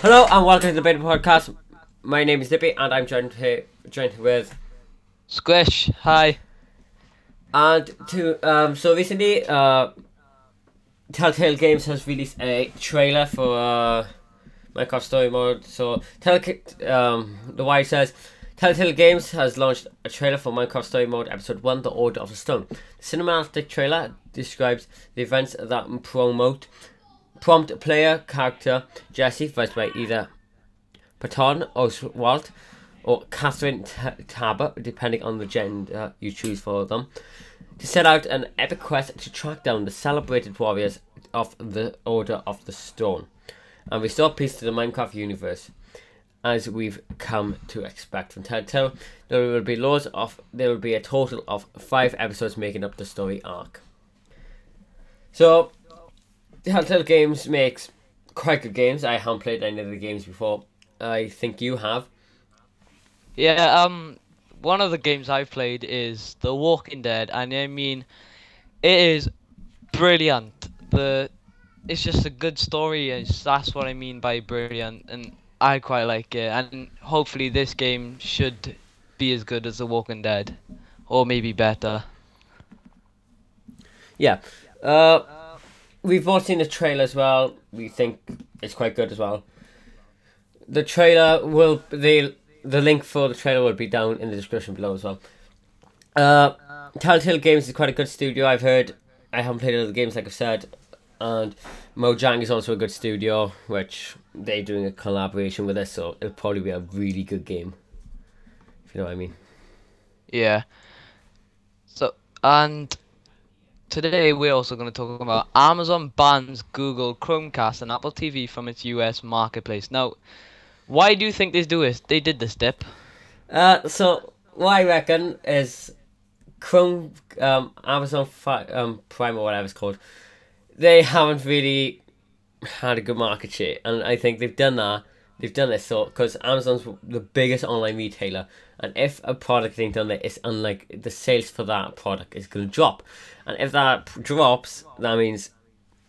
Hello and welcome to the Beta Podcast. My name is Dippy and I'm joined here, joined with Squish, hi. and to um so recently uh Telltale Games has released a trailer for uh Minecraft Story Mode. So Tell um the wire says Telltale Games has launched a trailer for Minecraft Story Mode Episode One: The Order of the Stone. The cinematic trailer describes the events that promote prompt player character Jesse, voiced by either Patton Oswalt or Catherine T- Taber, depending on the gender you choose for them, to set out an epic quest to track down the celebrated warriors of the Order of the Stone and restore peace to the Minecraft universe. As we've come to expect from Telltale, there will be loads of there will be a total of five episodes making up the story arc. So, Telltale Games makes quite good games. I haven't played any of the games before. I think you have. Yeah, um, one of the games I've played is The Walking Dead, and I mean, it is brilliant. The, it's just a good story. and that's what I mean by brilliant, and I quite like it. And hopefully, this game should be as good as The Walking Dead, or maybe better. Yeah. Uh, we've all seen the trailer as well. We think it's quite good as well. The trailer will the the link for the trailer will be down in the description below as well. Uh, Telltale Games is quite a good studio. I've heard. I haven't played other games like I've said, and Mojang is also a good studio, which they're doing a collaboration with us, so it'll probably be a really good game. If you know what I mean. Yeah. So, and today we're also going to talk about Amazon bans Google Chromecast and Apple TV from its US marketplace. Now, why do you think they do this? They did this, Dip. Uh, so what I reckon is Chrome, um, Amazon um, Prime or whatever it's called, they haven't really had a good market share, and I think they've done that. They've done this so because Amazon's the biggest online retailer, and if a product ain't done there, it's unlike the sales for that product is gonna drop, and if that p- drops, that means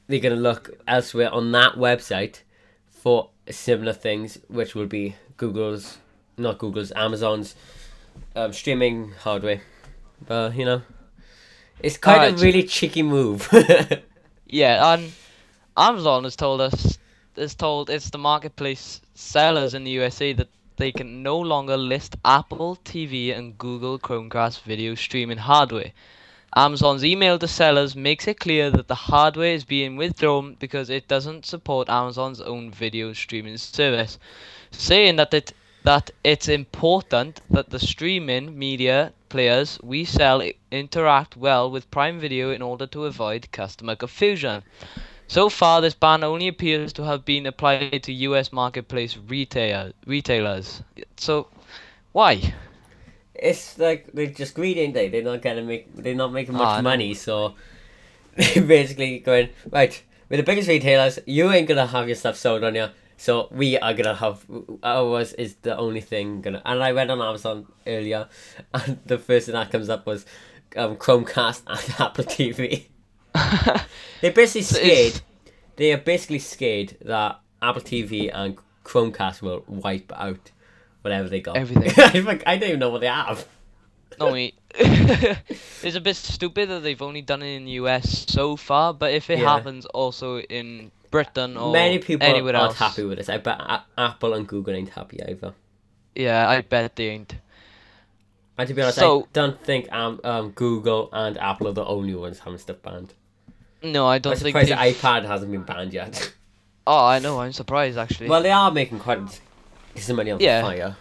they're gonna look elsewhere on that website for similar things, which will be Google's, not Google's, Amazon's um, streaming hardware. But you know, it's kind Alright, of really cheeky move. Yeah, and Amazon has told us, has told it's the marketplace sellers in the USA that they can no longer list Apple TV and Google Chromecast video streaming hardware. Amazon's email to sellers makes it clear that the hardware is being withdrawn because it doesn't support Amazon's own video streaming service, saying that it that it's important that the streaming media players we sell interact well with Prime Video in order to avoid customer confusion. So far, this ban only appears to have been applied to U.S. marketplace retail retailers. So, why? it's like they're just greedy, ain't they? They're not gonna make. They're not making Ah, much I money, so they're basically going right. We're the biggest retailers. You ain't gonna have your stuff sold on you, so we are gonna have ours is the only thing gonna. And I went on Amazon earlier, and the first thing that comes up was um, Chromecast and Apple TV. They're basically scared. They are basically scared that Apple TV and Chromecast will wipe out whatever they got. Everything. I, don't even know what they have. No, wait. it's a bit stupid that they've only done it in the US so far, but if it Yeah. happens also in Britain or Many people anywhere aren't else, happy with this. I bet A- Apple and Google ain't happy either. yeah, I bet they ain't. And to be honest, I don't think um, um Google and Apple are the only ones having stuff banned. No, I I'm don't think. surprised the they've- iPad hasn't been banned yet. Oh, I know. I'm surprised actually. well, they are making quite some money on Yeah. fire.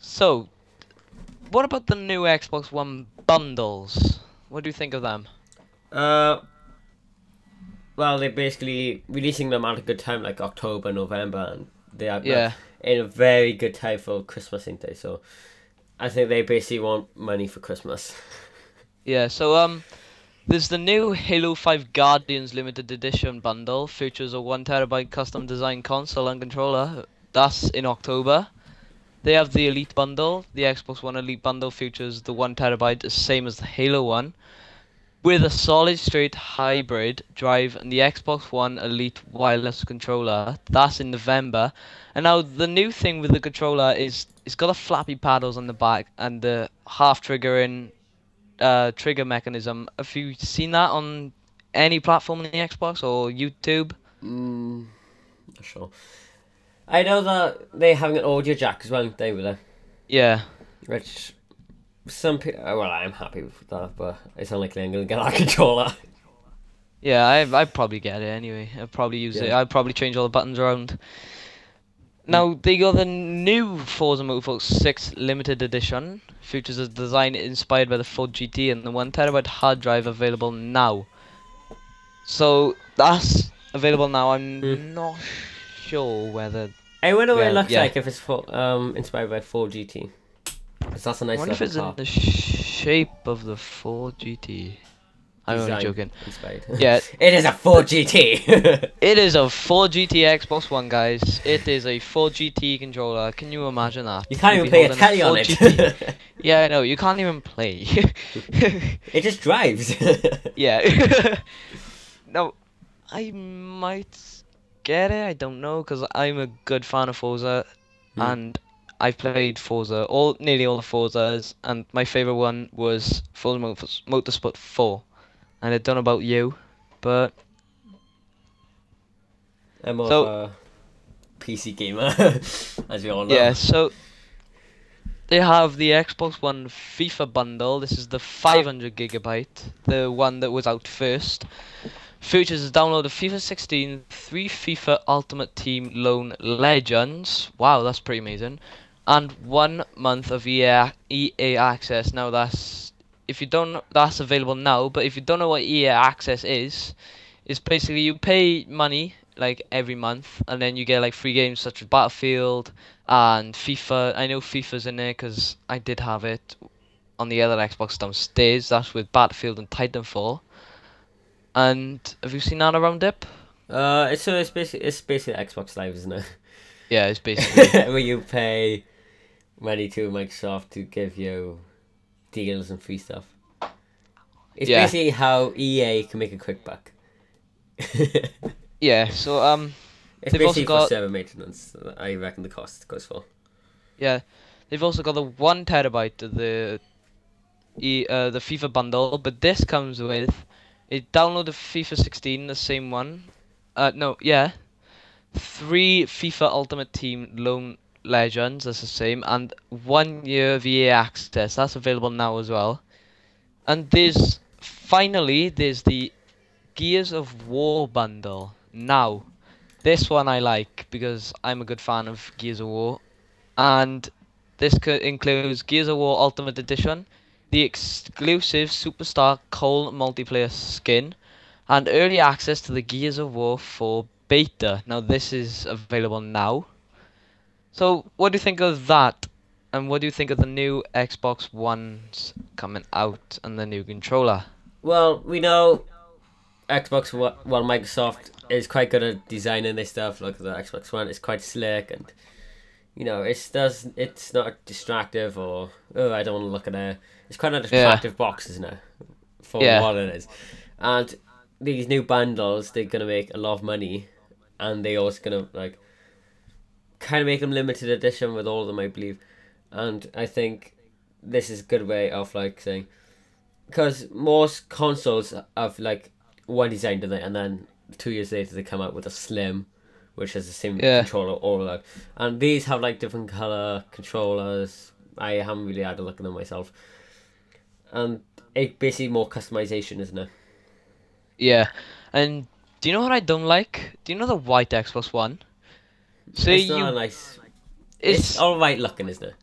So, what about the new Xbox One bundles? What do you think of them? Uh, well, they're basically releasing them at a good time, like October, November, and they are Yeah. in a very good time for Christmas, ain't they? So, I think they basically want money for Christmas. Yeah, so um, there's the new Halo 5 Guardians limited edition bundle. Features a one terabyte custom designed console and controller. That's in October. They have the Elite bundle. The Xbox One Elite bundle features the one terabyte, the same as the Halo one. with a solid state hybrid drive and the Xbox One Elite wireless controller. That's in November. And now the new thing with the controller is it's got a flappy paddles on the back and the half triggering uh, trigger mechanism. Have you seen that on any platform in the Xbox or YouTube? Mm, not sure. I know that they having an audio jack as well, they were there. Yeah. Which some people, well, I'm happy with that, but it's unlikely I'm gonna get that controller. Yeah, I I probably get it anyway. I'd probably use it. I'd probably change all the buttons around. Now they got the new Forza Motorsport 6 limited edition. Features a design inspired by the Ford GT and the one terabyte hard drive available now. So that's available now. I'm Hmm. not sure whether. I wonder what Yeah, it looks yeah. like if it's for, um inspired by Ford GT. 'Cause that's a I nice wonder if looking it's in the shape of the Ford GT. I'm only joking. Yeah. it is a Ford GT. It is a 4GT Xbox One, guys. It is a 4GT controller. Can you imagine that? you can't You'd even play a telly on 4GT. it. Yeah, I know. You can't even play. it just drives. yeah. no, I might get it. I don't know because I'm a good fan of Forza, Hmm. and I've played Forza all nearly all the Forzas, and my favorite one was Forza Motors- Motorsport 4. And I don't know about you, but I'm more So- of a PC gamer, as we all know. Yeah, so they have the Xbox One FIFA bundle. This is the 500 gigabyte, the one that was out first. Features download of FIFA 16, three FIFA Ultimate Team Loan Legends. Wow, that's pretty amazing. And one month of EA, EA access. Now that's if you don't that's available now. But if you don't know what EA access is, it's basically you pay money like every month, and then you get like free games such as Battlefield and FIFA. I know FIFA's in there because I did have it on the other Xbox downstairs. That's with Battlefield and Titanfall. And have you seen that around Dip? Uh, it's so it's basically it's basically Xbox Live, isn't it? Yeah, it's basically Where you pay money to Microsoft to give you deals and free stuff. It's Yeah. basically how EA can make a quick buck. it's yeah. So um, They've also basically for got- server maintenance. I reckon the cost goes for. yeah, they've also got the one terabyte of the e uh the FIFA bundle, but this comes with a download of FIFA 16, the same one. Uh, no, yeah, three FIFA Ultimate Team Loan Legends, that's the same, and one year EA access. That's available now as well. And there's finally there's the Gears of War bundle now. This one I like because I'm a good fan of Gears of War, and this includes Gears of War Ultimate Edition, the exclusive Superstar Cole multiplayer skin, and early access to the Gears of War 4 beta. Now this is available now. So what do you think of that? And what do you think of the new Xbox Ones coming out and the new controller? Well, we know Xbox One, well, Microsoft is quite good at designing this stuff. Look at the Xbox One; it's quite slick, and you know, it's does it's not distractive or oh, I don't want to look at it. It's quite an Yeah. attractive box, isn't it? For Yeah. what it is, and these new bundles, they're gonna make a lot of money, and they're also gonna like kind of make them limited edition with all of them, I believe, and I think this is a good way of like saying because most consoles have like one design to it, and then two years later they come out with a slim, which has the same Yeah. controller all. And these have like different color controllers. I haven't really had a look at them myself, and it basically more customization, isn't it? Yeah, and do you know what I don't like? Do you know the white Xbox One? Say it's not you, a nice. It's, it's, all right looking, isn't it?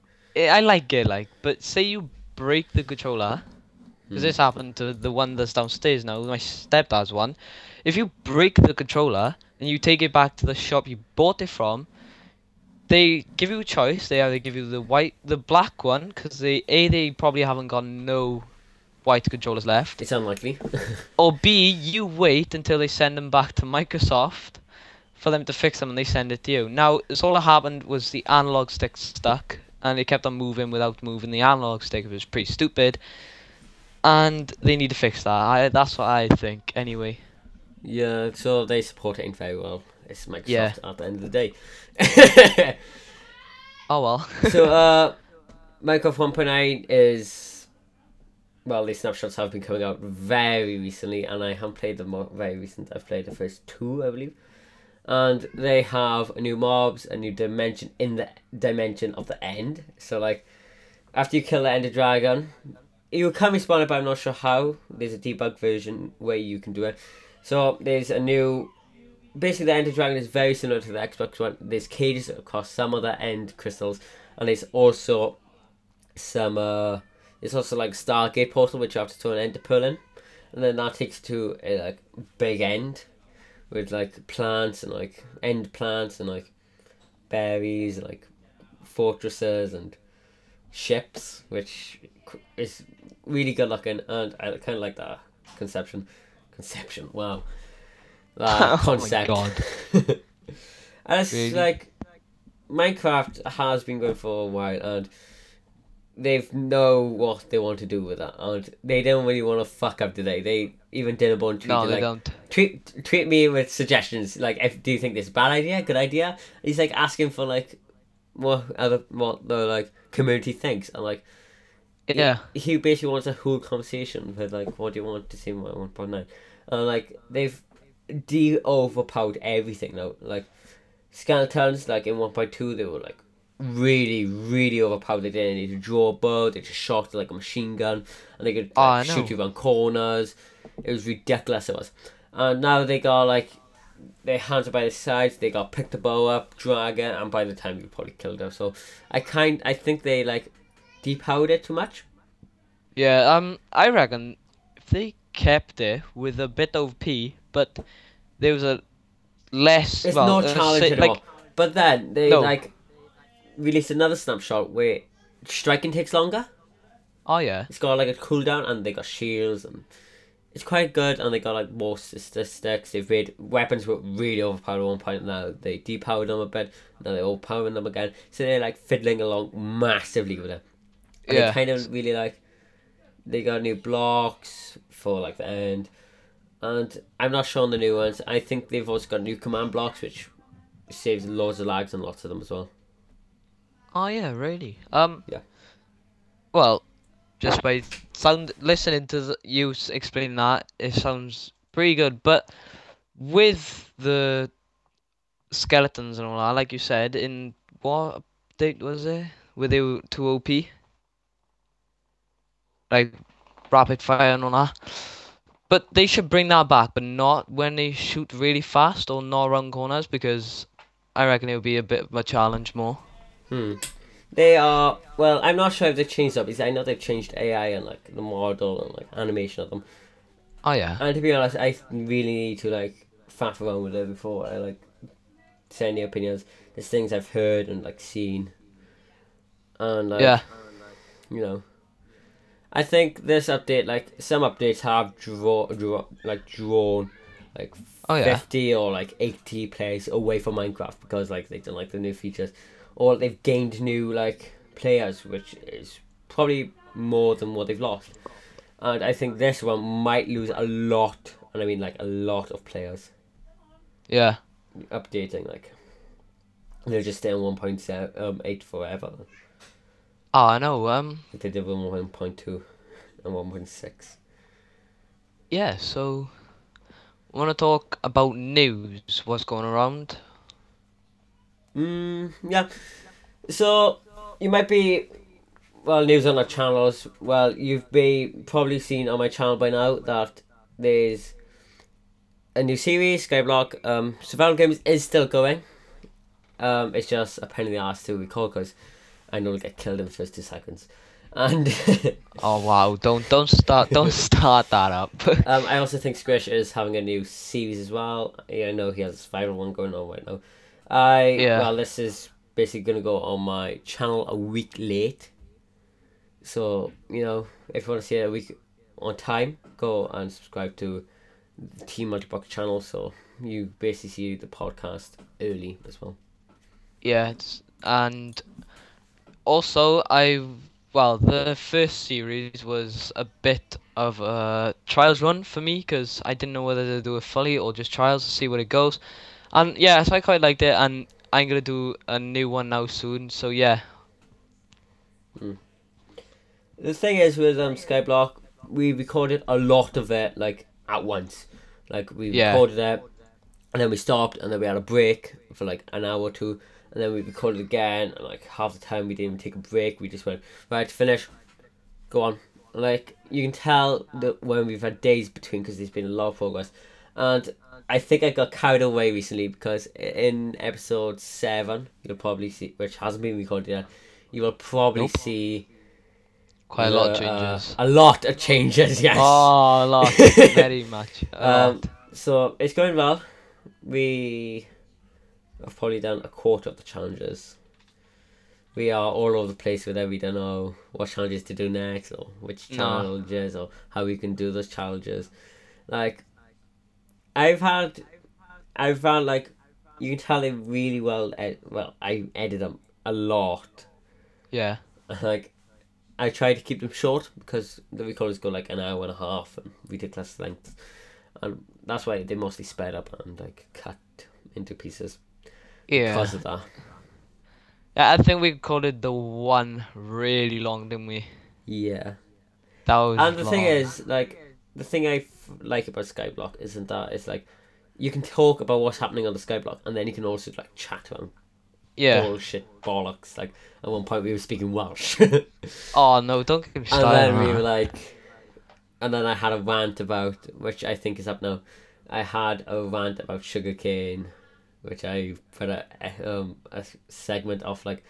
I I like it, like, but say you break the controller, because Hmm. this happened to the one that's downstairs now, my stepdad's one. If you break the controller and you take it back to the shop you bought it from, they give you a choice. They either give you the white, the black one, because they a they probably haven't got no white controllers left, It's unlikely. or b you wait until they send them back to Microsoft for them to fix them and they send it to you. Now, it's all that happened was the analog stick stuck and it kept on moving without moving the analog stick. It was pretty stupid. and they need to fix that. I that's what I think anyway. Yeah, so they support it very well. It's Microsoft Yeah. at the end of the day. Oh well. so uh Minecraft 1.9 is well these snapshots have been coming out very recently and I haven't played them very recent. I've played the first two I believe. And they have a new mobs, a new dimension in the dimension of the end. So like after you kill the Ender Dragon, you can respawn it but I'm not sure how. There's a debug version where you can do it. So there's a new basically the Ender Dragon is very similar to the Xbox One. There's cages across some of the end crystals, and there's also some. Uh, also like Stargate portal which you have to throw an Ender Pearl in, and then that takes to a like big end, with like plants and like end plants and like berries and like fortresses and ships, which is really good looking, and I kind of like that conception. Conception, wow. That Oh my concept. God. and it's Really? like Minecraft has been going for a while, and they've know what they want to do with that, and they don't really want to fuck up today. They even did a bunch No, they like, don't. tweet tweet me with suggestions like if do you think this is a bad idea good idea he's like asking for like what other what the like community thinks and like Yeah. he, basically wants a whole conversation with like what do you want to see in 1.9 and like they've de overpowered everything now like skeletons like in 1.2 they were like really really overpowered they didn't need to draw a bow they just shot like a machine gun and they could Oh, like, know. shoot you around corners it was ridiculous it was and now they got like their hands are by the sides they got pick the bow up drag it and by the time you probably killed her so i kind i think they like depowered it too much Yeah, um, I reckon if they kept it with a bit of P, but there was a less. It's well, no uh, challenge say- anymore. like, But then they No. like released another snapshot where striking takes longer. oh yeah, It's got like a cooldown and they got shields and it's quite good and they got like more statistics. They've made weapons were really overpowered at one point now. They depowered them a bit, now they're overpowering them again. So they're like fiddling along massively with it. And Yeah. they kind of really like they got new blocks for like the end. And I'm not sure on the new ones. I think they've also got new command blocks which saves loads of lags on lots of them as well. Oh yeah, really. Um, Yeah. Well, just by sound listening to the, you explain that, it sounds pretty good. But with the skeletons and all that, like you said, in what update was it? Were they too OP? Like rapid fire and all that. But they should bring that back, but not when they shoot really fast or not around corners because I reckon it would be a bit of a challenge more. Hmm. They are well. I'm not sure if they've changed up because I know they've changed AI and like the model and like animation of them. Oh yeah. And to be honest, I really need to like faff around with it before I like say any opinions. There's things I've heard and like seen, and like Yeah. you know. I think this update, like some updates, have draw, draw like drawn like Oh yeah. 50 or like 80 players away from Minecraft because like they don't like the new features or they've gained new like players which is probably more than what they've lost and I think this one might lose a lot and I mean like a lot of players Yeah. updating like they'll just stay on 1.7 um, 8 forever Oh, I know. Um. like they did with 1.2 and 1.6 Yeah. So, want to talk about news? What's going around? Mm, yeah. So you might be well news on our channels. Well, you've be probably seen on my channel by now that there's a new series, Skyblock. Um, Survival Games is still going. Um, it's just a pain in the ass to record because I know I'll get killed in the first two seconds. And Oh wow! Don't don't start don't start that up. um, I also think Squish is having a new series as well. Yeah, I know he has a survival one going on right now. I Yeah. well, this is basically gonna go on my channel a week late. So you know, if you want to see it a week on time, go and subscribe to the Team Multibox channel. So you basically see the podcast early as well. yeah, it's, and also I well, the first series was a bit of a trials run for me because I didn't know whether to do it fully or just trials to see where it goes. And yeah, so I quite liked it, and I'm gonna do a new one now soon. So yeah, The thing is with um Skyblock, we recorded a lot of it like at once. Like we Yeah. recorded it, and then we stopped, and then we had a break for like an hour or two, and then we recorded again. And like half the time we didn't even take a break. We just went right to finish, go on. Like you can tell that when we've had days between because there's been a lot of progress, and I think I got carried away recently because in episode seven you'll probably see, which hasn't been recorded yet, you will probably Nope. see quite a lot of uh, changes. a lot of changes, yes. Oh, a lot, very much. Um, so it's going well. We have probably done a quarter of the challenges. We are all over the place with it. We don't know what challenges to do next, or which challenges, or how we can do those challenges. Like, I've had, I've found like, you can tell they really well. Ed- well, I edit them a lot. Yeah, like I try to keep them short because the recordings go like an hour and a half and ridiculous length, and that's why they mostly sped up and like cut into pieces yeah. because of that. Yeah, I think we called it the one really long, didn't we? Yeah, That was. and the thing is, like, the thing I like about Skyblock isn't that it's like you can talk about what's happening on the Skyblock, and then you can also like chat about yeah. bullshit bollocks. Like at one point we were speaking Welsh. Oh no, don't get me started. And then we were like, and then I had a rant about, which I think is up now. I had a rant about sugarcane, which I put a um a segment of like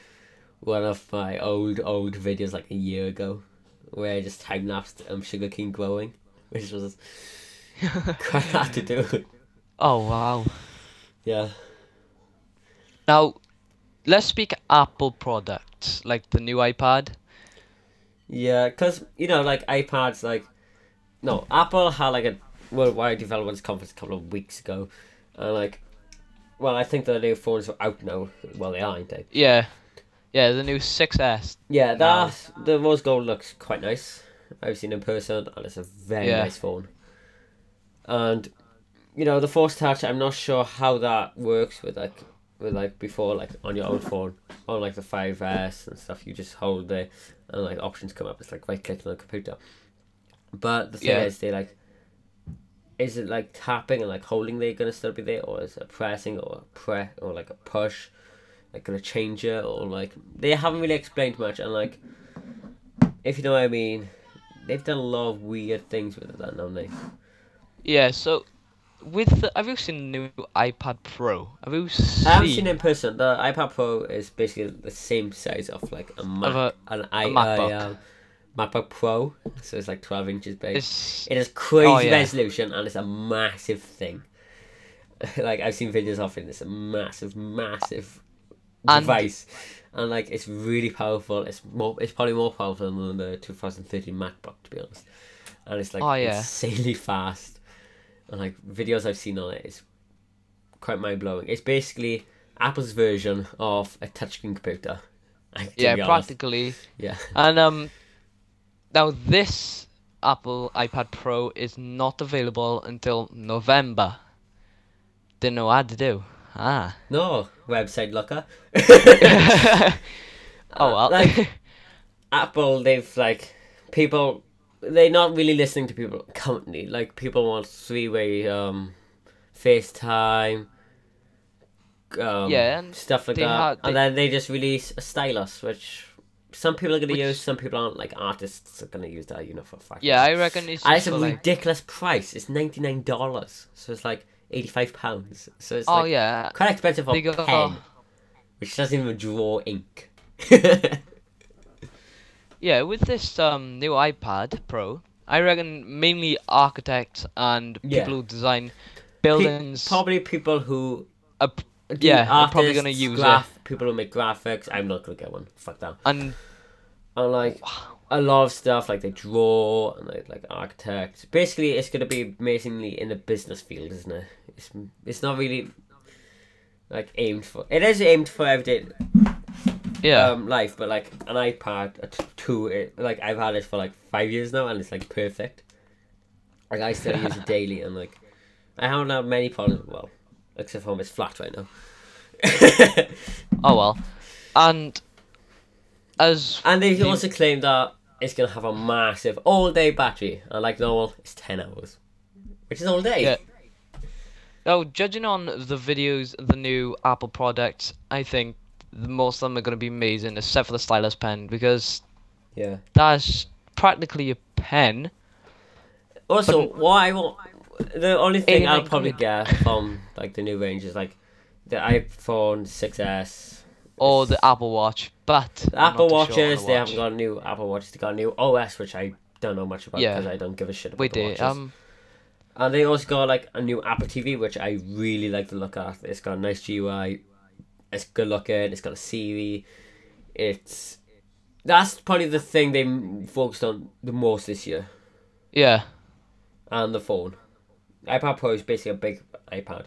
one of my old old videos like a year ago, where I just time lapsed um sugarcane growing, which was quite hard to do. Oh wow. Yeah. Now, let's speak Apple products, like the new iPad. Yeah, because you know, like iPads, like no, Apple had like a worldwide developers conference a couple of weeks ago, and like, well, I think the new phones are out now. Well, they are, aren't they? Yeah, yeah, the new 6S. Yeah, that the rose gold looks quite nice. I've seen in person, and it's a very Yeah. nice phone. And you know, the Force Touch, I'm not sure how that works with like with like before, like on your old phone, on like the 5S and stuff. You just hold it, and like options come up. It's like right clicking on the computer. But the thing Yeah. is, they like. Is it like tapping and like holding? They're gonna still be there, or is it pressing or a pre or like a push? Like gonna change it or like they haven't really explained much and like if you know what I mean, they've done a lot of weird things with it, then, haven't they? Yeah, so with the, have you seen the new iPad Pro? Have you seen? I haven't seen it in person. The iPad Pro is basically the same size of like a Mac, a- an I, MacBook. uh, MacBook Pro. So it's like twelve inches big. It's It has crazy Oh, yeah. resolution and it's a massive thing. like I've seen videos of it. It's a massive, massive And- device, and like it's really powerful. It's more. It's probably more powerful than the 2013 MacBook, to be honest. And it's like Oh, yeah. insanely fast. And like videos I've seen on it, it is quite mind blowing. It's basically Apple's version of a touchscreen computer. like, yeah, practically. Yeah. And um, now this Apple iPad Pro is not available until November. Didn't know what to do. Ah. No website looker. oh well. Like- Apple, they've like people. They're not really listening to people currently. Like people want three way um, FaceTime. Um, Yeah, and stuff like that, had- and they- then they just release a stylus, which some people are gonna Which- use, some people aren't. Like artists are gonna use that, you know, for a fact. yeah, I reckon it's and it's a like. ridiculous price. It's ninety nine dollars, so it's like eighty five pounds. So it's Oh like yeah. quite expensive for They a go- pen, which doesn't even draw ink. Yeah, with this um new iPad Pro, I reckon mainly architects and people Yeah. who design Pe- buildings. probably people who do Yeah, I'm probably gonna artists, use graph, People who make graphics. I'm not gonna get one. Fuck that. and And like a lot of stuff, like they draw and they like architects. Basically, it's gonna be amazingly in the business field, isn't it? It's it's not really like aimed for. It is aimed for everyday. Yeah. um, life, but like an iPad a t- two, it, like I've had it for like five years now, and it's like perfect. Like I still use it daily, and like I haven't had many problems. Well, except for it's flat right now. oh well. And as and they also claim that it's gonna have a massive all-day battery, and like normal, it's ten hours, which is all day. Yeah. oh, judging on the videos, the new Apple products, I think the most of them are going to be amazing, except for the stylus pen because yeah. that's practically a pen. Also, what I want, the only thing I'll probably get from like the new range is like the iPhone 6s. Or the Apple Watch, but The I'm Apple not too sure on Watches, the they haven't got a new Apple Watch. They got a new OS, which I don't know much about Yeah. because I don't give a shit about We the did. watches. Um, And they also got like a new Apple TV, which I really like to look at. It's got a nice GUI. It's good looking. It's got a Siri. It's that's probably the thing they m- focused on the most this year, yeah, and the phone. iPad Pro is basically a big iPad.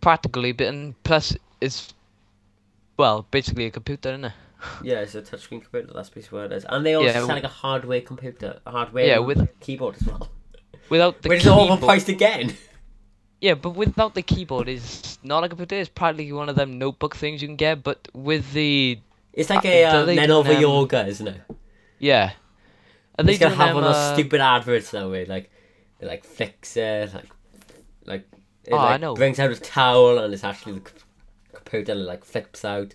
practically, but and plus it's well, basically a computer, isn't it? Yeah, it's a touchscreen computer. That's basically what it is. And they also Yeah, sell w- like a hardware computer, a hardware Yeah, with- keyboard as well, Without the which is keyboard, overpriced again. yeah, but without the keyboard, it's not a computer. It's practically one of them notebook things you can get. But with the It's like Uh, a uh, do they do Lenovo them- Yoga, isn't it? yeah, are they It's gonna doing have one of those uh, stupid adverts that way, like it like flicks it, like like it Oh, I like, know. brings out a towel and it's actually the c- it like flips out.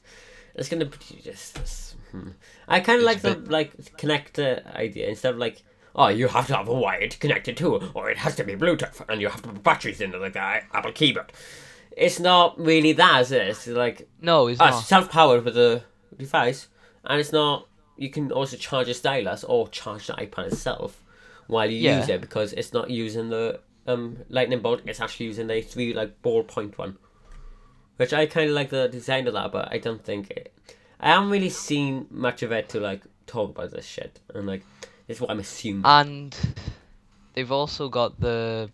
It's gonna just. this- hmm. I kind of like a the like connector idea instead of like. Oh, you have to have a wire to connect it to, or it has to be Bluetooth, and you have to put batteries into the guy Apple keyboard. It's not really that, is it? It's like No, it's oh, not. self-powered with the device, and it's not. You can also charge a stylus or charge the iPad itself while you Yeah. use it because it's not using the um lightning bolt. It's actually using the three like ballpoint one, which I kind of like the design of that, but I don't think it. I haven't really seen much of it to like talk about this shit, and like this is what I'm assuming. and they've also got the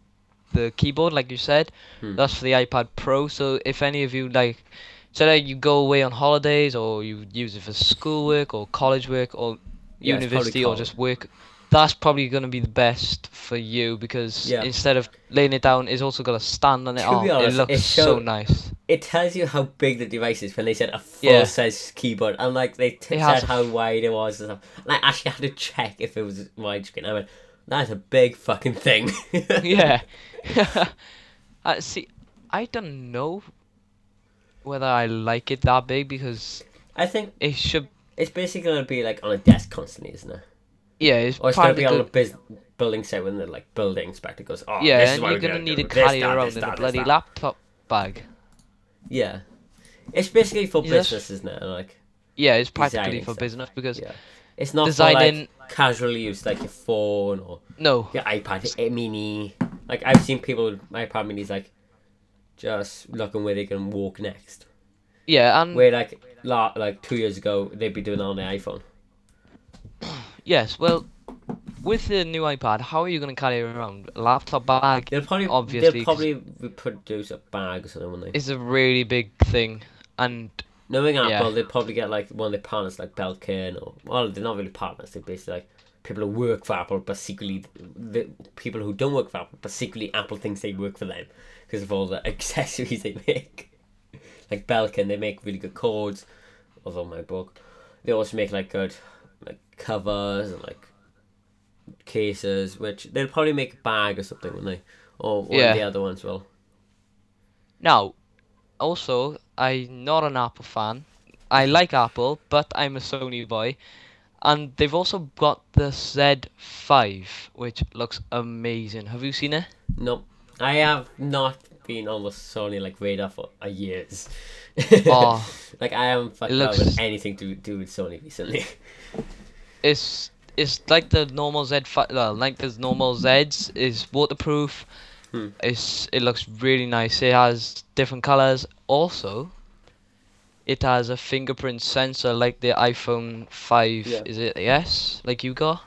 the keyboard, like you said. Hmm. That's for the iPad Pro. So if any of you like, say that you go away on holidays, or you use it for schoolwork or college work or Yeah, university or just work, that's probably gonna be the best for you because Yeah. instead of laying it down, it's also got a stand on it. To Oh, honest, it looks it so nice. it tells you how big the device is when they said a full Yeah. size keyboard and like they t- said how wide it was and stuff. And I actually had to check if it was widescreen. I went, that's a big fucking thing. yeah. uh, see, I don't know whether I like it that big because I think it should. it's basically gonna be like on a desk constantly, isn't it? Yeah, it's Or it's gonna be on a practical- bus- building site when the like building inspector goes, oh, Yeah, this is and you're gonna gonna need to carry that, around this, in a bloody that." laptop bag. Yeah, it's basically for that's- business, isn't it? Like, Yeah, it's practically for stuff. business because yeah, it's not for Designing- like casual use, like your phone or no, your iPad a mini. Like I've seen people with iPad minis like just looking where they can walk next. yeah, and Where like la- like two years ago they'd be doing it on their iPhone. Yes, well, with the new iPad, how are you gonna carry it around? A laptop bag They'll probably Obviously, they'll probably produce a bag or something, won't they? is a really big thing, and Knowing Apple, yeah. they'd probably get like one of their partners like Belkin or well, they're not really partners. They're basically like people who work for Apple, but secretly the people who don't work for Apple, but secretly Apple thinks they work for them because of all the accessories they make. like Belkin, they make really good cords. Although my book, they also make like good covers and like cases, which they'll probably make a bag or something, won't they? Or one Yeah. of the other ones will. now, also, I'm not an Apple fan. I like Apple, but I'm a Sony boy. And they've also got the Z5, which looks amazing. Have you seen it? No, I have not been on the Sony like radar for years. Oh. like I haven't fucked It up with anything to do with Sony recently. It's it's like the normal Z5, well, like the normal Zs is waterproof. Hmm. It's it looks really nice. It has different colors. Also, it has a fingerprint sensor like the iPhone 5. Yeah. Is it yes? Like you got?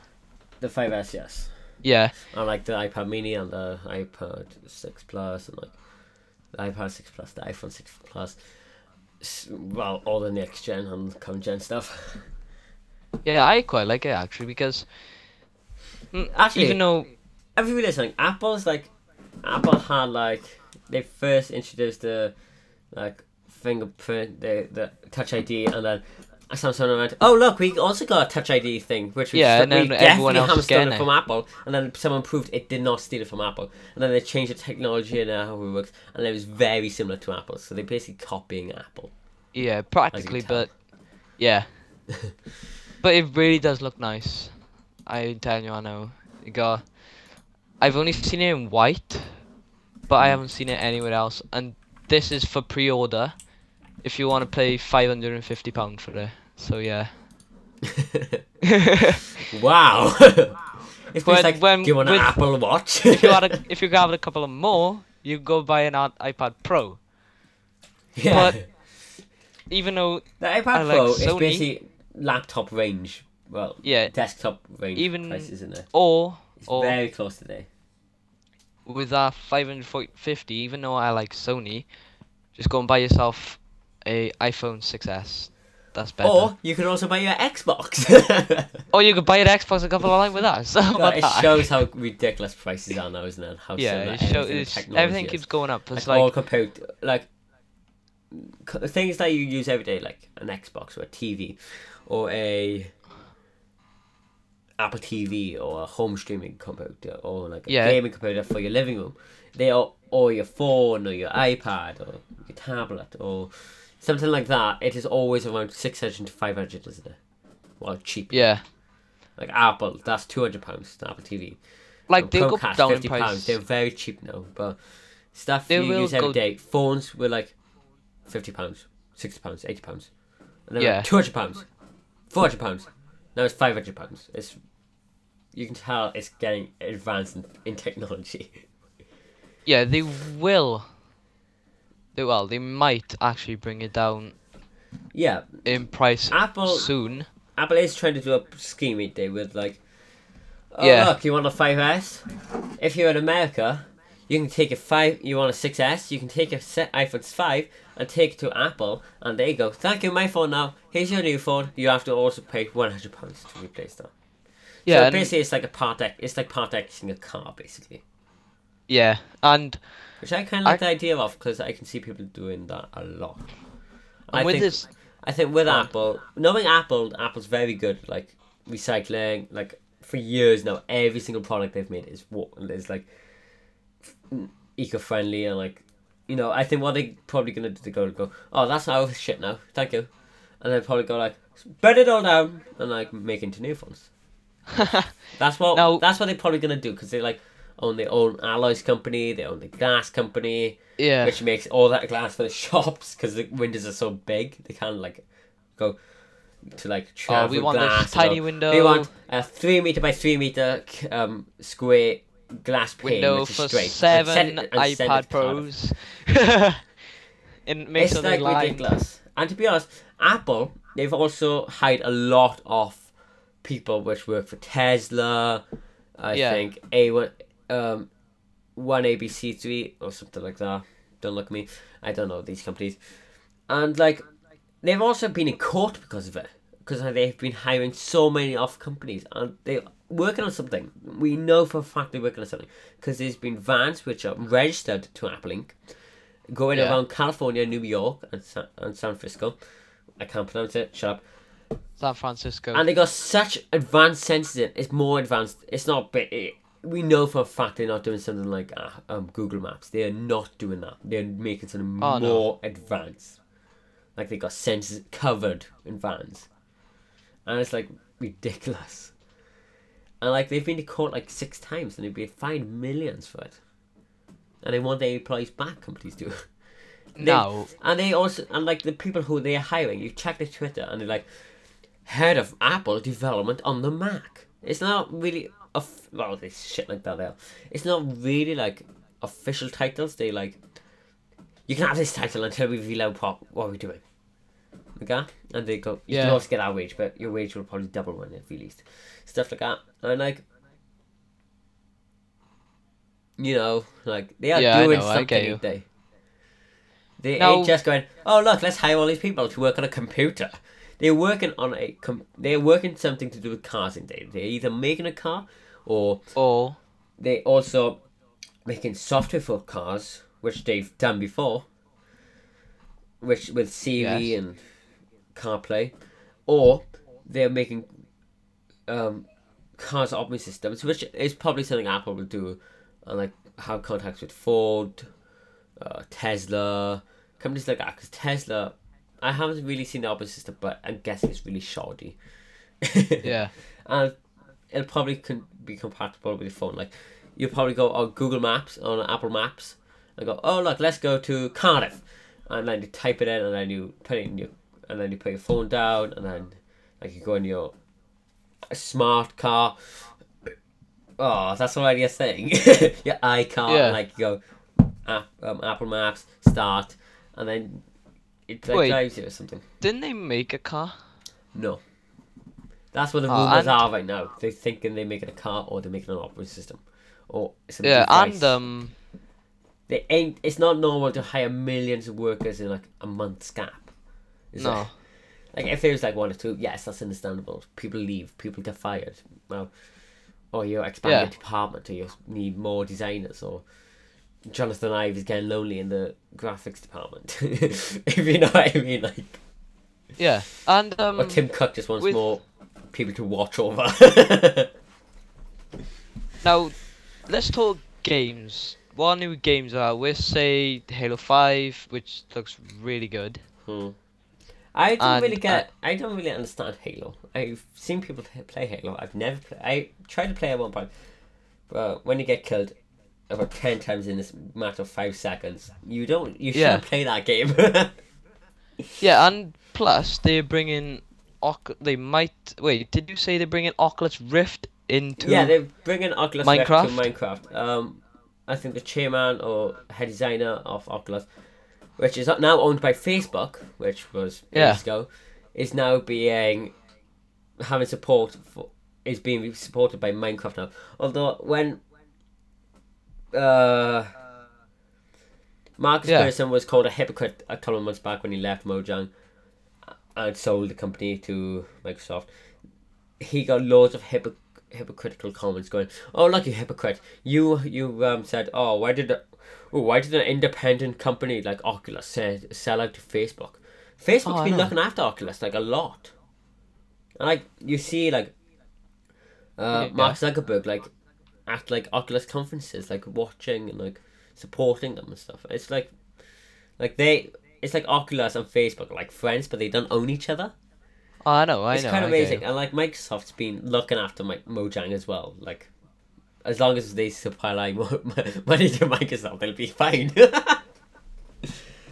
the 5S, yes, Yeah. and like the iPad Mini and the iPad 6 Plus and like the iPad 6 Plus, the iPhone 6 Plus. well, all the next gen and current gen stuff. Yeah, I quite like it actually because mm, Actually, even though realized something? Apple's like, Apple had like they first introduced the like fingerprint, the the Touch ID, and then Samsung went, oh look, we also got a Touch ID thing, which we, Yeah, st- we everyone definitely else haven't was stolen it from Apple, and then someone proved it did not steal it from Apple, and then they changed the technology and how it works, and it was very similar to Apple, so they're basically copying Apple. yeah, practically, but yeah, but it really does look nice. I'm telling you, I know. You got. I've only seen it in white, but I haven't seen it anywhere else. And this is for pre-order. If you want to pay five hundred and fifty pound for it, so yeah. wow. it's But like, when- do you want an Apple Watch? if you had a, if you a couple of more, you go buy an i- iPad Pro. yeah. but- Even though The iPad I like Pro is Sony. basically laptop range. Well, Yeah. desktop range Even- price, isn't it? or It's or very close today. with that 550, even though I like Sony, just go and buy yourself a iPhone 6s. That's better. Or you can also buy your Xbox. Or you could buy an Xbox and couple along with us. God, it that? shows how ridiculous prices are now, isn't it? How yeah, it show, everything, everything keeps going up. It's like, all like compared like things that you use every day, like an Xbox or a TV or er a Apple TV or er a home streaming computer or like a Yeah. gaming computer for your living room. They are or your phone or your iPad or your tablet or something like that. It is always around six hundred to five hundred, isn't it? Well, cheap. yeah, Like Apple, that's two hundred pounds. Apple TV. like And they Chromecast, go down fifty price. pounds. They're very cheap now, but stuff They you use every go- day. Phones were like fifty pounds, sixty pounds, eighty pounds, and then Yeah. like two hundred pounds, four hundred pounds. Now it's five hundred pounds. It's you can tell it's getting advanced in, in technology. Yeah, they will. They well, they might actually bring it down yeah, in price Apple soon. Apple is trying to do a scheme each day with like, oh Yeah. look, you want a 5S? If you're in America, you can take a five. You want a 6S? You can take a se- iPhone 5 and take it to Apple, and they go. Thank you, my phone now. Here's your new phone. You have to also pay 100 pounds to replace that. Yeah, so basically, it's like a part. It's like part Xing a car, basically. yeah, and Which I kind of like I- the idea of because I can see people doing that a lot. I with think this, I think with on. Apple, knowing Apple, Apple's very good like recycling. Like for years now, every single product they've made is what is like eco friendly and like you know. I think what they're probably gonna do, they go go, oh that's our shit now, thank you, and they probably go like burn it all down and like make into new phones. That's what Now- that's what they're probably gonna do because they like own their own alloys company, they own the glass company yeah, which makes all that glass for the shops because the windows are so big they can't like go to like travel oh, we want glass this tiny window. They want a three meter by three meter um square glass pane window which is for straight. seven it- it iPad. Pros. and make It's like line. ridiculous. And to be honest, Apple they've also hired a lot of people which work for Tesla. I Yeah. think a one um one ABC three or something like that. Don't look at me. I don't know these companies. And like they've also been in court because of it. Because they've been hiring so many off companies and they're working on something. We know for a fact they're working on something. Because there's been vans which are registered to Apple Inc. going Yeah. around California, New York, and San, and San Francisco. I can't pronounce it. Shut up. San Francisco. And they got such advanced sensors. in. It's more advanced. It's not. It, we know for a fact they're not doing something like uh, um, Google Maps. They are not doing that. They're making something Oh, no. more advanced. Like they got sensors covered in vans, and it's like ridiculous. And like they've been to court like six times, and they've been fined millions for it. And they want their employees back. Companies do. They- now, And they also and like the people who they're hiring, you check their Twitter and they're like head of Apple development on the Mac. It's not really of well, this shit like that there. It's not really like official titles. They like you can have this title until we reveal what we're doing. Okay? And they go you can Yeah. also get our wage, but your wage will probably double when it's released. Stuff like that. And like you know, like they are Yeah, doing know, something each. They Now- ain't just going, oh look, let's hire all these people to work on a computer. They're working on a com- they're working something to do with cars in day. They're either making a car or Or they also making software for cars, which they've done before. Which with Siri Yes. and CarPlay, or they're making um, cars operating systems, which is probably something Apple will do, and like have contacts with Ford, uh, Tesla, companies like that. Because Tesla, I haven't really seen the operating system, but I'm guessing it's really shoddy. yeah, and it'll probably con- be compatible with your phone. Like you'll probably go on Google Maps on Apple Maps and go, oh look, let's go to Cardiff, and then you type it in, and then you put it in your, and then you put your phone down, and then like you go in your smart car. Oh, that's already a thing. your iCar, Yeah. like you go, app, um, Apple Maps, start, and then it like Wait. drives you or something. didn't they make a car? No. That's what the Oh, rumors and- are right now. They're thinking they're making a car or they're making an operating system. Or Yeah, device. and um, they ain't it's not normal to hire millions of workers in like a month's gap. No, it? Like if was like one or two, yes, that's understandable. People leave, people get fired. Well or you expand Yeah. your department or you need more designers or Jonathan Ive is getting lonely in the graphics department. if you know what I mean, like yeah, and um, or Tim Cook just wants with- more people to watch over. now let's talk games. What new games are? We say Halo Five, which looks really good. Hmm. I don't And, really uh, get. I don't really understand Halo. I've seen people play Halo. I've never. Play, I tried to play at one point, but when you get killed about ten times in this matter of five seconds, you don't. You shouldn't play that game. Yeah, and plus they're bringing. They might wait. Did you say they're bringing Oculus Rift into? yeah, they're bringing Oculus Rift to Minecraft? Minecraft. Um, I think the chairman or head designer of Oculus, which is now owned by Facebook, which was Yeah. years ago, is now being having support for is being supported by Minecraft now. Although when uh Markus Yeah. Persson was called a hypocrite a couple of months back when he left Mojang and sold the company to Microsoft, he got loads of hypo- hypocritical comments going, "Oh, you hypocrite! You you um said, oh, why did oh, why did an independent company like Oculus say, sell out to Facebook? Facebook's Oh, been looking after Oculus like a lot, and like you see like uh, Yeah. Mark Zuckerberg like at like Oculus conferences, like watching and like supporting them and stuff. It's like like they." It's like Oculus and Facebook are like friends, but they don't own each other Oh, I know. I it's know. kind of amazing, and like Microsoft's been looking after my Mojang as well. Like, as long as they supply mo- money to Microsoft, they'll be fine. And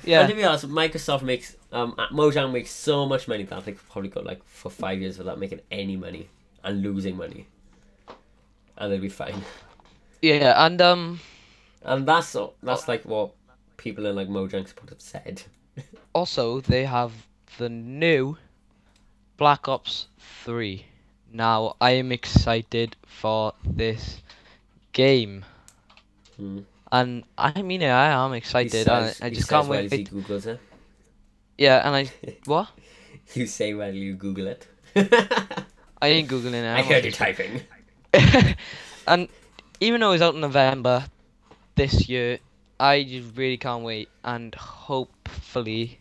Yeah, to be honest, Microsoft makes um uh, Mojang makes so much money that they could probably go like for five years without making any money and losing money, and they'll be fine. yeah, and um, And that's that's like what people in like Mojang support have said. also they have the new Black Ops Three. Now I am excited for this game, Hmm. and I mean it. I am excited. says- I, I just can't wait. He googles it. Yeah, and I what? You say while you Google it. I ain't googling it. I I'm heard you typing. and even though it's out in November this year, I just really can't wait. And hopefully,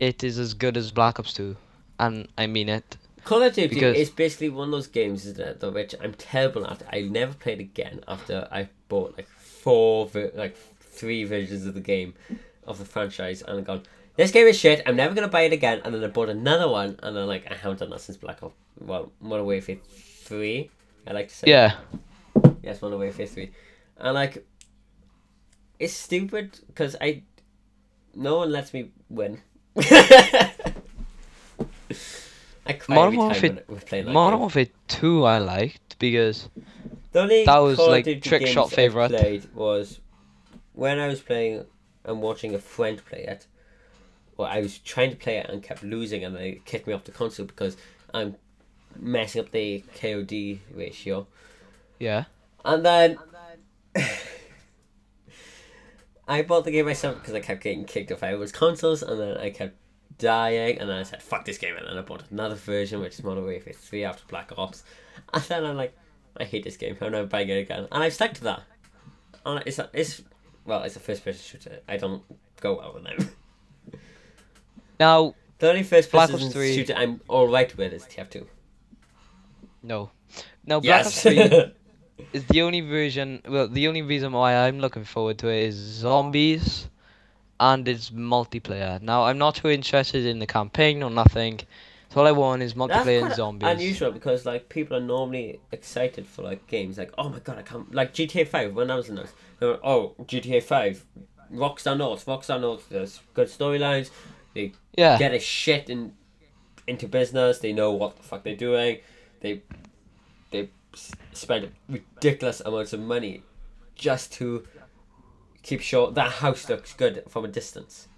it is as good as Black Ops 2. And I mean it. Call of Duty Because- is basically one of those games, isn't it? Though which I'm terrible at. I never played again after I bought like four, ver- like three versions of the game, of the franchise, and I've gone. This game is shit. I'm never gonna buy it again. And then I bought another one, and then like I haven't done that since Black Ops. Well, Modern Warfare three. I like to say. Yeah. Yes, Modern Warfare three, and like, it's stupid because I, no one lets me win. I cry Modern Warfare- playing Modern. Warfare 2 I liked because. The only That was, Call like, trick shot I favourite. played was when I was playing and watching a friend play it. Or I was trying to play it and kept losing, and they kicked me off the console because I'm messing up the KOD ratio. Yeah. And then, I bought the game myself because I kept getting kicked off Edwards consoles, and then I kept dying, and then I said, "Fuck this game," and then I bought another version, which is Modern Warfare Three after Black Ops, and then I'm like, I hate this game. I'm never buying it again, and I stuck to that. And it's a, it's well, it's a first-person shooter. I don't go well with them. Now, The only first-person 3. shooter I'm all right with is TF2. no. Now, Black Yes. Ops 3 is the only version. Well, the only reason why I'm looking forward to it is zombies, and it's multiplayer. Now, I'm not too interested in the campaign or nothing. So all I want is multiplayer and zombies. unusual because like people are normally excited for like games like oh my god I can't like GTA Five when I was announced they were oh GTA Five Rockstar North Rockstar North there's good storylines they Yeah. get a shit in into business they know what the fuck they're doing they they spend ridiculous amounts of money just to keep sure that house looks good from a distance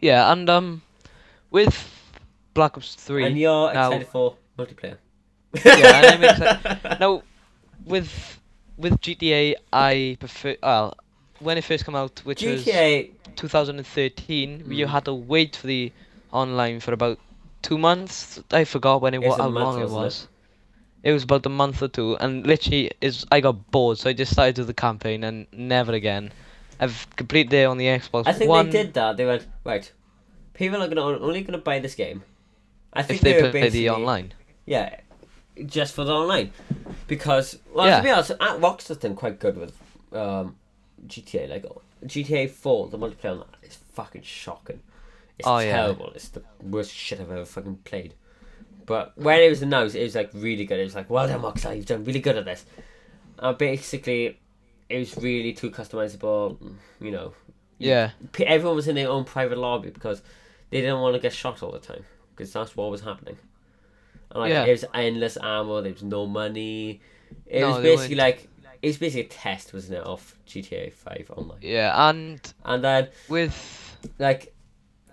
Yeah, and um, with Black Ops Three. and you're now- excited for multiplayer Yeah, and I'm excited. Now, with with GTA, I prefer. Well, when it first came out, which was GTA 2013, you Mm. had to wait for the online for about two months. I forgot when it It was was how month, long it wasn't it? was. It was about a month or two, and literally, is I got bored, so I just started the campaign and never again. I've completed it on the Xbox I think One. they did that. They went right. People are gonna only gonna buy this game. I think if they were play the online. Yeah, just for the online, because well, Yeah. to be honest, uh, Rockstar's done quite good with um, GTA. Like GTA Four, the multiplayer on that is fucking shocking. It's Oh, yeah. terrible. It's the worst shit I've ever fucking played. But when it was announced, it was like really good. It was like, well done, Rockstar, you've done really good at this. Uh, basically, it was really too customizable. You know, Yeah. Everyone was in their own private lobby because they didn't want to get shot all the time because that's what was happening. And like Yeah. it was endless ammo. There was no money. It No, was basically like it was basically a test, wasn't it, of GTA Five online? Yeah, and And then with like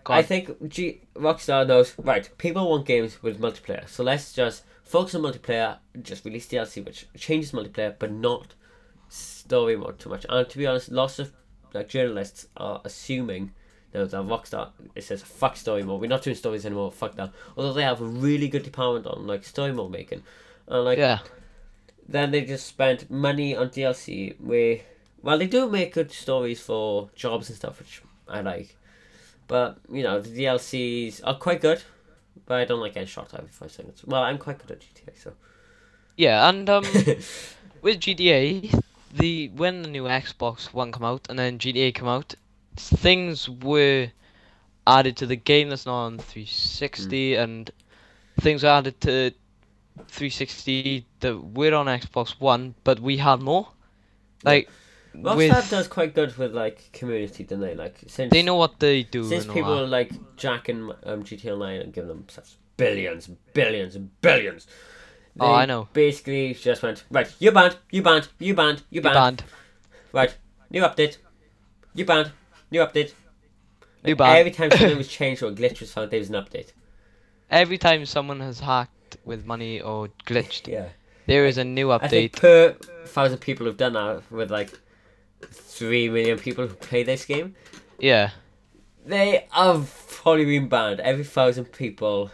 I think G- Rockstar knows right. People want games with multiplayer, so let's just focus on multiplayer. Just release DLC, which changes multiplayer, but not story mode too much. And to be honest, lots of like journalists are assuming know, that Rockstar it says fuck story mode. We're not doing stories anymore. Fuck that. Although they have a really good department on like story mode making, and like yeah, then they just spent money on DLC where well they do make good stories for jobs and stuff which I like. But, you know, the DLCs are quite good. But I don't like getting shot every five seconds. Well, I'm quite good at GTA, so yeah, and um, with GTA, the when the new Xbox One come out and then GTA come out, things were added to the game that's not on 360, and things were added to 360 that were on Xbox One, but we had more. Like, Rockstar with does quite good with like community, don't they? Like since they know what they do. since and people that. are like jacking um, GTA Online and giving them such billions and billions and billions. Oh, I know. Basically, just went right. You banned. You banned. You banned. You banned. You banned. Right. New update. You banned. New update. New Like, ban. Every time something was changed or a glitch was found, there was an update. Every time someone has hacked with money or glitched, Yeah. there is a new update. I think per thousand people who've done that with like three million people who play this game, Yeah. they have probably been banned. Every thousand people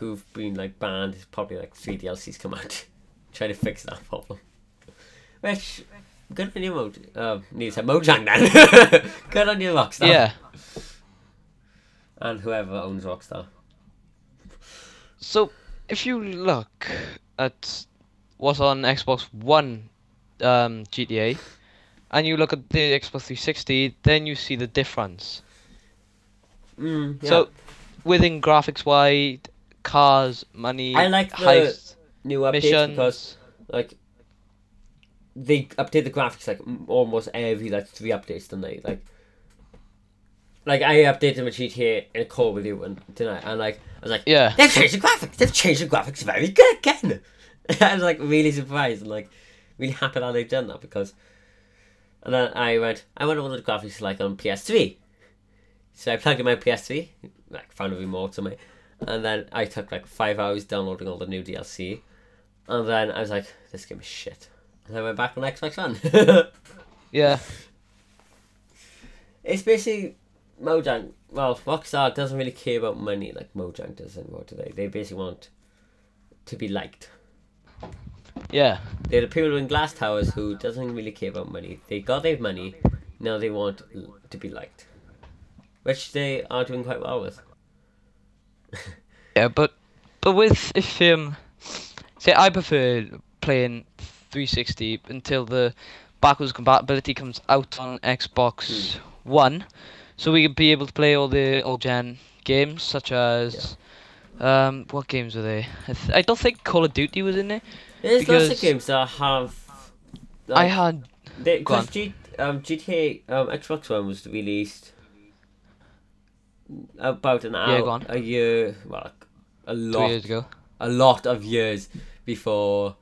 who've been like banned, is probably like three DLCs come out trying to fix that problem. Which good on you, Mo. Uh, needs a Mojang then. good on you, Rockstar. Yeah. And whoever owns Rockstar. So if you look at what's on Xbox One um, GTA, and you look at the Xbox 360, then you see the difference. Mm, yeah. So within graphics wise, cars, money, I like the heists, new updates missions. because like they update the graphics like almost every like three updates, don't they? Like, like I updated my GTA in a call with you and tonight, and like I was like, Yeah. they've changed the graphics. They've changed the graphics very good again. I was like really surprised and like really happy that they've done that because. And then I went, I wonder what the graphics are like on PS3. So I plugged in my PS3, like found a remote to me, and then I took like five hours downloading all the new DLC, and then I was like, this game is shit. And I went back on Xbox One. Yeah. It's basically Mojang. Well, Rockstar doesn't really care about money like Mojang does anymore today. They basically want to be liked. Yeah. They're the people in Glass Towers who doesn't really care about money. They got their money, now they want to be liked, which they are doing quite well with. Yeah, but but with if um, say I prefer playing 360 until the backwards compatibility comes out on Xbox One, so we could be able to play all the old gen games such as um what games were they? I, th- I don't think Call of Duty was in there. There's lots of games that have. I had because G, um, GTA um, Xbox One was released about an hour, go on. a year, well, a lot, two years ago. a lot of years before,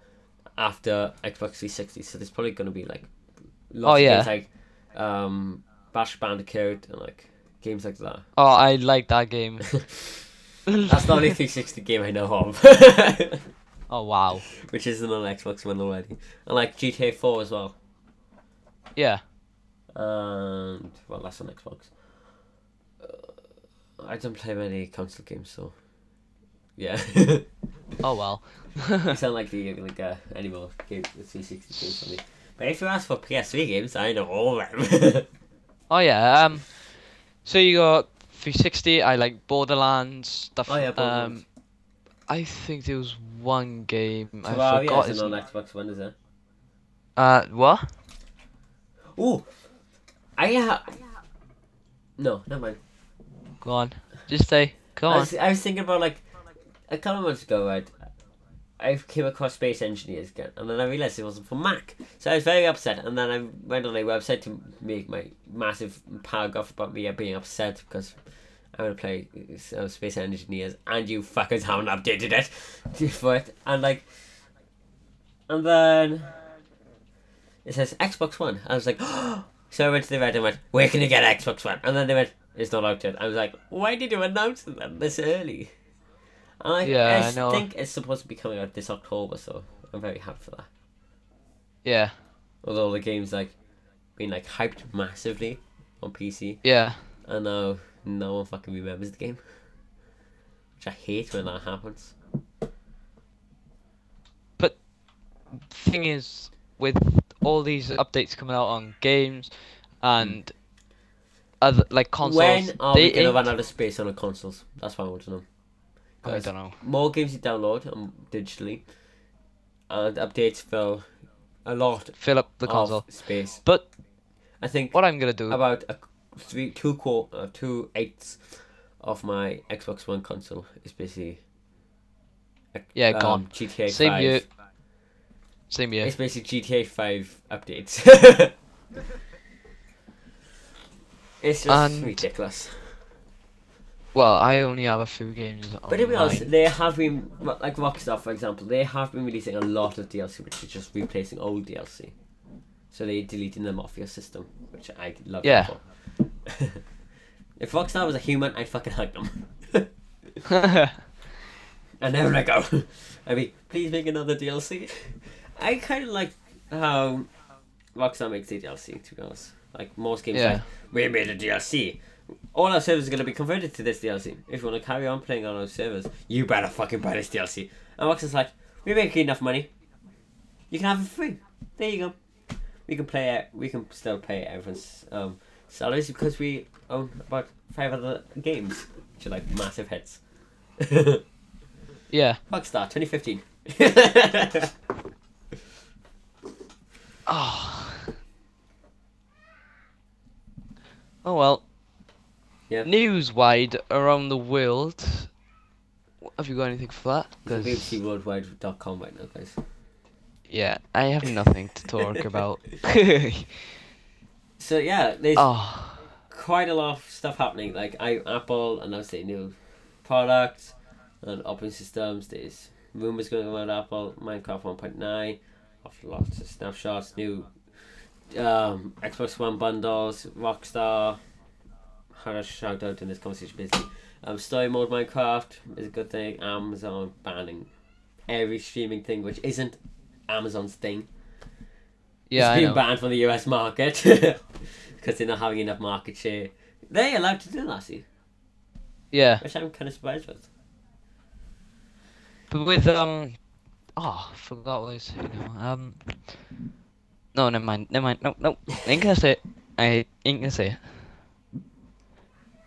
after Xbox 360. So there's probably going to be like, lots Oh, of yeah. games like, um, Crash Bandicoot and like games like that. Oh, I like that game. That's the only 360 game I know of, oh wow. which isn't on Xbox One already. And like GTA 4 as well. Yeah. and well, that's on Xbox. I don't play many console games, so yeah. Oh well. you sound like the like uh, any more game the 360 games for me. But if you ask for PS3 games, I know all of them. Oh yeah. Um. So you got 360. I like Borderlands stuff. Oh, yeah, Borderlands. Um. I think there was one game I Terraria forgot. isn't on Xbox One, is it? Uh, what? Oh, I ha- No, never mind. Go on. Just say. Go I on. was, I was thinking about like a couple of months ago, right? I came across Space Engineers again, and then I realised it wasn't for Mac. So I was very upset, and then I went on a website to make my massive paragraph about me being upset because I want to play uh, Space Engineers, and you fuckers haven't updated it for it. And like, and then it says Xbox One. I was like, so I went to the Reddit and went, where can you get Xbox One? And then they went, it's not out yet. I was like, why did you announce that this early? And I, Yeah, I I know. think it's supposed to be coming out this October, so I'm very happy for that. Yeah. Although the game's like been like hyped massively on PC, Yeah. and now no one fucking remembers the game, which I hate when that happens. But thing is, with all these updates coming out on games and other like consoles, when are they we gonna ain't- run out of space on the consoles? That's what I want to know. I don't know. More games you download um, digitally, and updates fill a lot Fill up the console. of space. But I think what I'm gonna do? about a three, two quar uh, two eighths of my Xbox One console is basically Yeah, um, gone. GTA Same Five. year. Same year. It's basically GTA Five updates. it's just And- ridiculous. Well, I only have a few games. But to be honest, online. they have been like Rockstar, for example. They have been releasing a lot of DLC, which is just replacing old DLC. So they're deleting them off your system, which I love. them Yeah. for. if Rockstar was a human, I'd fucking hug them. And there I go. I mean, please make another DLC. I kind of like how Rockstar makes the DLC, to be honest. Like, most games, Yeah. like, we made a DLC. All our servers are going to be converted to this DLC. If you want to carry on playing on our servers, you better fucking buy this DLC. And Rockstar's like, we make enough money. You can have it free. There you go. We can play it. We can still pay everyone's um, salaries because we own about five other games, which are like massive hits. yeah. Rockstar 2015. Oh. Oh well. Yeah. News wide around the world. Have you got anything for that? BBCWorldwide.com right now, guys. yeah, I have nothing to talk about. So yeah, there's oh. quite a lot of stuff happening. Like I, Apple announced their new products and operating systems. There's rumors going around Apple Minecraft 1.9, of lots of snapshots, new um, Xbox One bundles, Rockstar. Had a shout out in this conversation basically. Um, story mode Minecraft is a good thing. Amazon banning every streaming thing which isn't Amazon's thing. Yeah, it's I been know. banned from the US market. because they're not having enough market share. They're allowed to do that, see, Yeah, which I'm kind of surprised with. but with um, oh, I forgot what I was saying. Um, no, never mind, never mind. No, no, ain't gonna say it. I ain't gonna say it.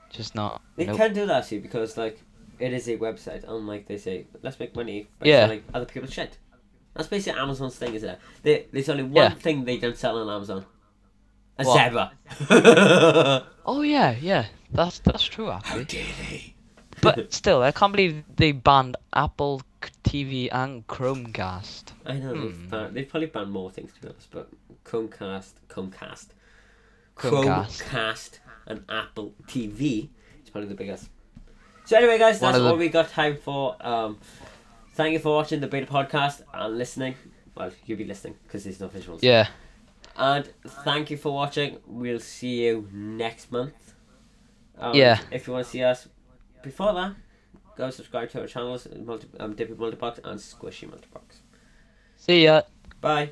Just not. They nope. can do that, see, because like it is a website, unlike they say, let's make money by Yeah. selling other people's shit. That's basically Amazon's thing, is it? They, there's only one Yeah. thing they don't sell on Amazon. A What? zebra. Oh yeah, yeah. That's that's true Actually. How dare they? But still, I can't believe they banned Apple TV and Chromecast. I know they've, Hmm. ban- they've probably banned more things to be honest, but Chromecast, Chromecast, Chromecast. Chromecast, and Apple TV It's probably the biggest. So anyway, guys, that's of the- all we got time for. Um, thank you for watching the beta podcast and listening. Well, you'll be listening because there's no visuals. Yeah. And thank you for watching. We'll see you next month. And Yeah. If you want to see us before that, go subscribe to our channels, multi- um, Dippy Multibox and Squishy Multibox. See ya. Bye.